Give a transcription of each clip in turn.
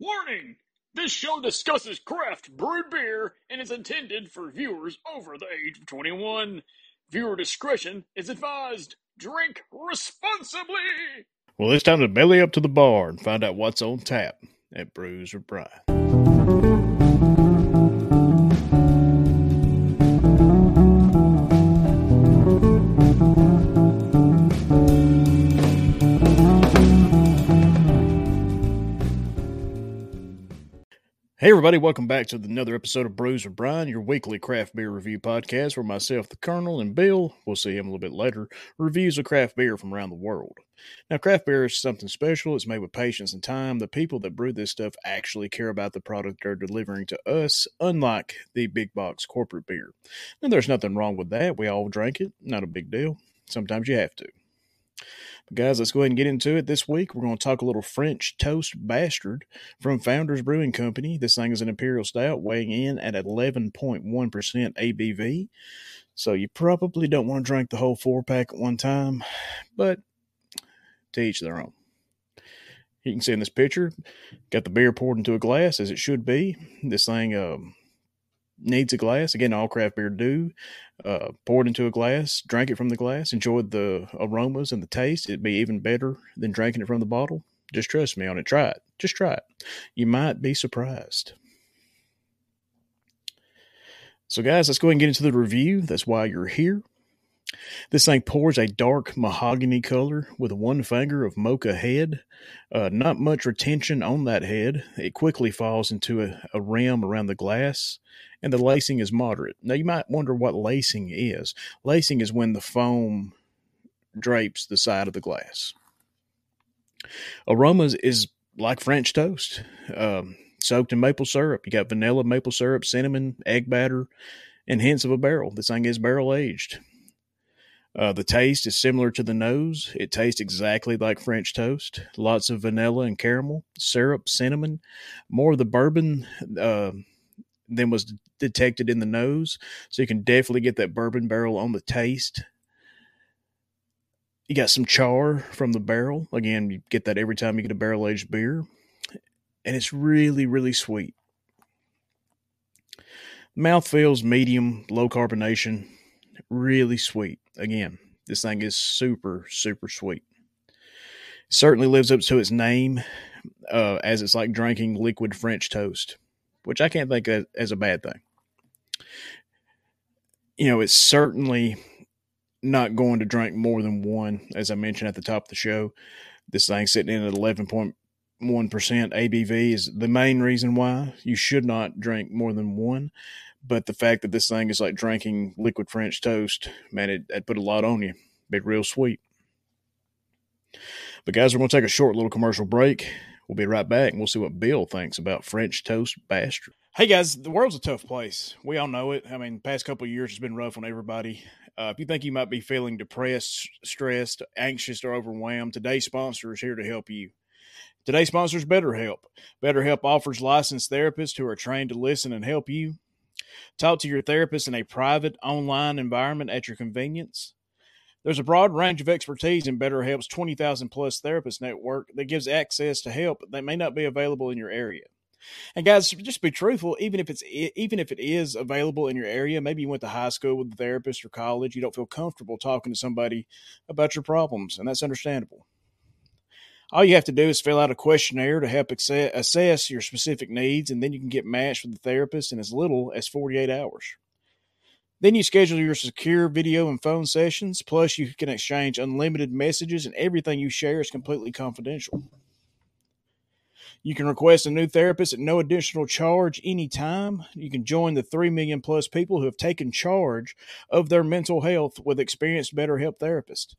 Warning! This show discusses craft brewed beer and is intended for viewers over the age of 21. Viewer discretion is advised. Drink responsibly! Well, it's time to belly up to the bar and find out what's on tap at Brews or Brian. Hey, everybody, welcome back to another episode of Brews or Brian, your weekly craft beer review podcast where myself, the Colonel, and Bill, we'll see him a little bit later, reviews of craft beer from around the world. Now, craft beer is something special. It's made with patience and time. The people that brew this stuff actually care about the product they're delivering to us, unlike the big box corporate beer. And there's nothing wrong with that. We all drink it, not a big deal. Sometimes you have to. But guys, let's go ahead and get into it. This week, we're going to talk a little French Toast Bastard from Founders Brewing Company. This thing is an Imperial Stout weighing in at 11.1% ABV. So you probably don't want to drink the whole four pack at one time, but to each their own. You can see in this picture, got the beer poured into a glass as it should be. This thing um, needs a glass. Again, all craft beer do. Uh, pour it into a glass, drank it from the glass, enjoyed the aromas and the taste. It'd be even better than drinking it from the bottle. Just trust me on it. Try it. Just try it. You might be surprised. So, guys, let's go ahead and get into the review. That's why you're here. This thing pours a dark mahogany color with one finger of mocha head. Uh, not much retention on that head. It quickly falls into a, a rim around the glass, and the lacing is moderate. Now, you might wonder what lacing is. Lacing is when the foam drapes the side of the glass. Aromas is like French toast, um, soaked in maple syrup. You got vanilla, maple syrup, cinnamon, egg batter, and hints of a barrel. This thing is barrel aged. Uh, the taste is similar to the nose. It tastes exactly like French toast. Lots of vanilla and caramel, syrup, cinnamon, more of the bourbon uh, than was detected in the nose. So you can definitely get that bourbon barrel on the taste. You got some char from the barrel. Again, you get that every time you get a barrel aged beer. And it's really, really sweet. Mouth feels medium, low carbonation, really sweet. Again, this thing is super, super sweet. Certainly lives up to its name, uh, as it's like drinking liquid French toast, which I can't think of as a bad thing. You know, it's certainly not going to drink more than one, as I mentioned at the top of the show. This thing sitting in at 11.1% ABV is the main reason why you should not drink more than one. But the fact that this thing is like drinking liquid French toast, man, it, it put a lot on you. Be real sweet. But guys, we're going to take a short little commercial break. We'll be right back and we'll see what Bill thinks about French toast bastard. Hey guys, the world's a tough place. We all know it. I mean, past couple years has been rough on everybody. Uh, if you think you might be feeling depressed, stressed, anxious, or overwhelmed, today's sponsor is here to help you. Today's sponsor is BetterHelp. BetterHelp offers licensed therapists who are trained to listen and help you. Talk to your therapist in a private online environment at your convenience. There's a broad range of expertise in BetterHelp's 20,000 plus therapist network that gives access to help that may not be available in your area. And guys, just be truthful. Even if it's even if it is available in your area, maybe you went to high school with a therapist or college, you don't feel comfortable talking to somebody about your problems, and that's understandable. All you have to do is fill out a questionnaire to help assess your specific needs, and then you can get matched with a therapist in as little as 48 hours. Then you schedule your secure video and phone sessions, plus, you can exchange unlimited messages, and everything you share is completely confidential. You can request a new therapist at no additional charge anytime. You can join the 3 million plus people who have taken charge of their mental health with experienced BetterHelp therapists.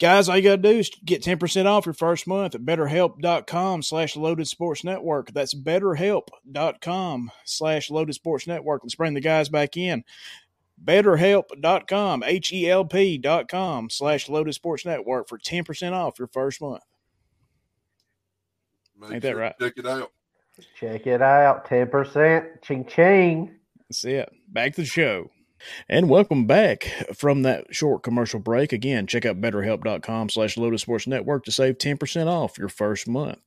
Guys, all you got to do is get 10% off your first month at betterhelp.com slash loaded sports network. That's betterhelp.com slash loaded sports network. Let's bring the guys back in. Betterhelp.com, H E L P.com slash loaded sports network for 10% off your first month. Make Ain't that sure to right? Check it out. Check it out. 10%. Ching ching. That's it. Back to the show. And welcome back from that short commercial break. Again, check out betterhelp.com slash Lotus Sports Network to save 10% off your first month.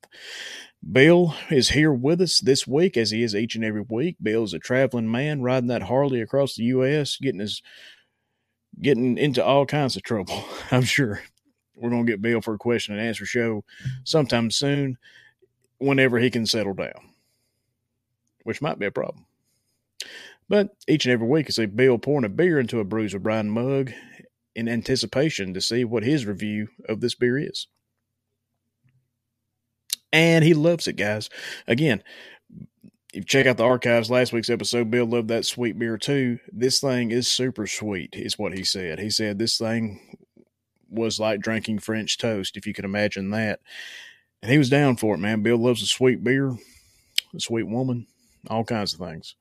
Bill is here with us this week, as he is each and every week. Bill is a traveling man riding that Harley across the U.S., getting his getting into all kinds of trouble. I'm sure we're going to get Bill for a question and answer show sometime soon, whenever he can settle down, which might be a problem. But each and every week, I see Bill pouring a beer into a Bruiser Bryan mug in anticipation to see what his review of this beer is. And he loves it, guys. Again, if you check out the archives last week's episode, Bill loved that sweet beer too. This thing is super sweet, is what he said. He said this thing was like drinking French toast, if you can imagine that. And he was down for it, man. Bill loves a sweet beer, a sweet woman all kinds of things.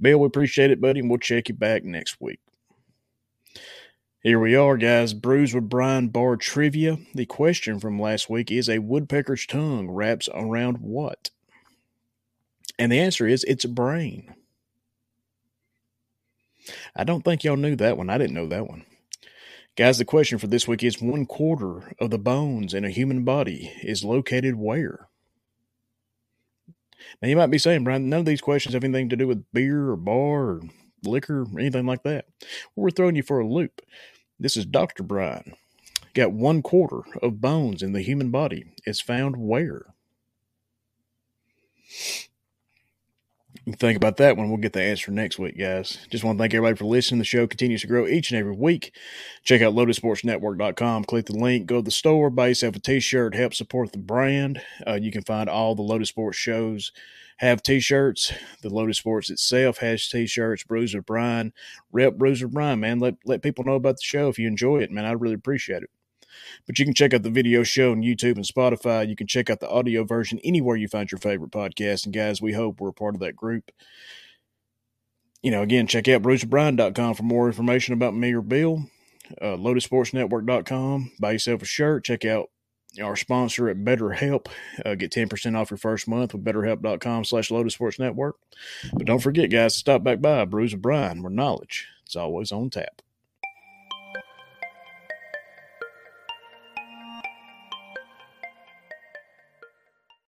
Bill, we appreciate it, buddy, and we'll check you back next week. Here we are, guys. Brews with Bryan Bar Trivia. The question from last week is a woodpecker's tongue wraps around what? And the answer is it's a brain. I don't think y'all knew that one. I didn't know that one. Guys, the question for this week is one quarter of the bones in a human body is located where? Now you might be saying, Brian, none of these questions have anything to do with beer or bar or liquor or anything like that. Well, we're throwing you for a loop. This is Dr. Bryan. Got one quarter of bones in the human body. It's found where? Think about that one. We'll get the answer next week, guys. Just want to thank everybody for listening. The show continues to grow each and every week. Check out lotusportsnetwork.com. Click the link, go to the store, buy yourself a t-shirt, help support the brand. Uh, you can find all the Lotus Sports shows have t-shirts. The Lotus Sports itself has t-shirts. Bruiser Bryan, rep Bruiser Bryan, man. Let let people know about the show if you enjoy it, man. I'd really appreciate it. But you can check out the video show on YouTube and Spotify. You can check out the audio version anywhere you find your favorite podcast. And guys, we hope we're a part of that group. You know, again, check out brucebryan.com for more information about me or Bill. Uh, LotusSportsNetwork.com. Buy yourself a shirt. Check out our sponsor at BetterHelp. Uh, get 10% off your first month with BetterHelp.com slash Lotus Sports Network. But don't forget, guys, to stop back by Bruiser Bryan, where knowledge is always on tap.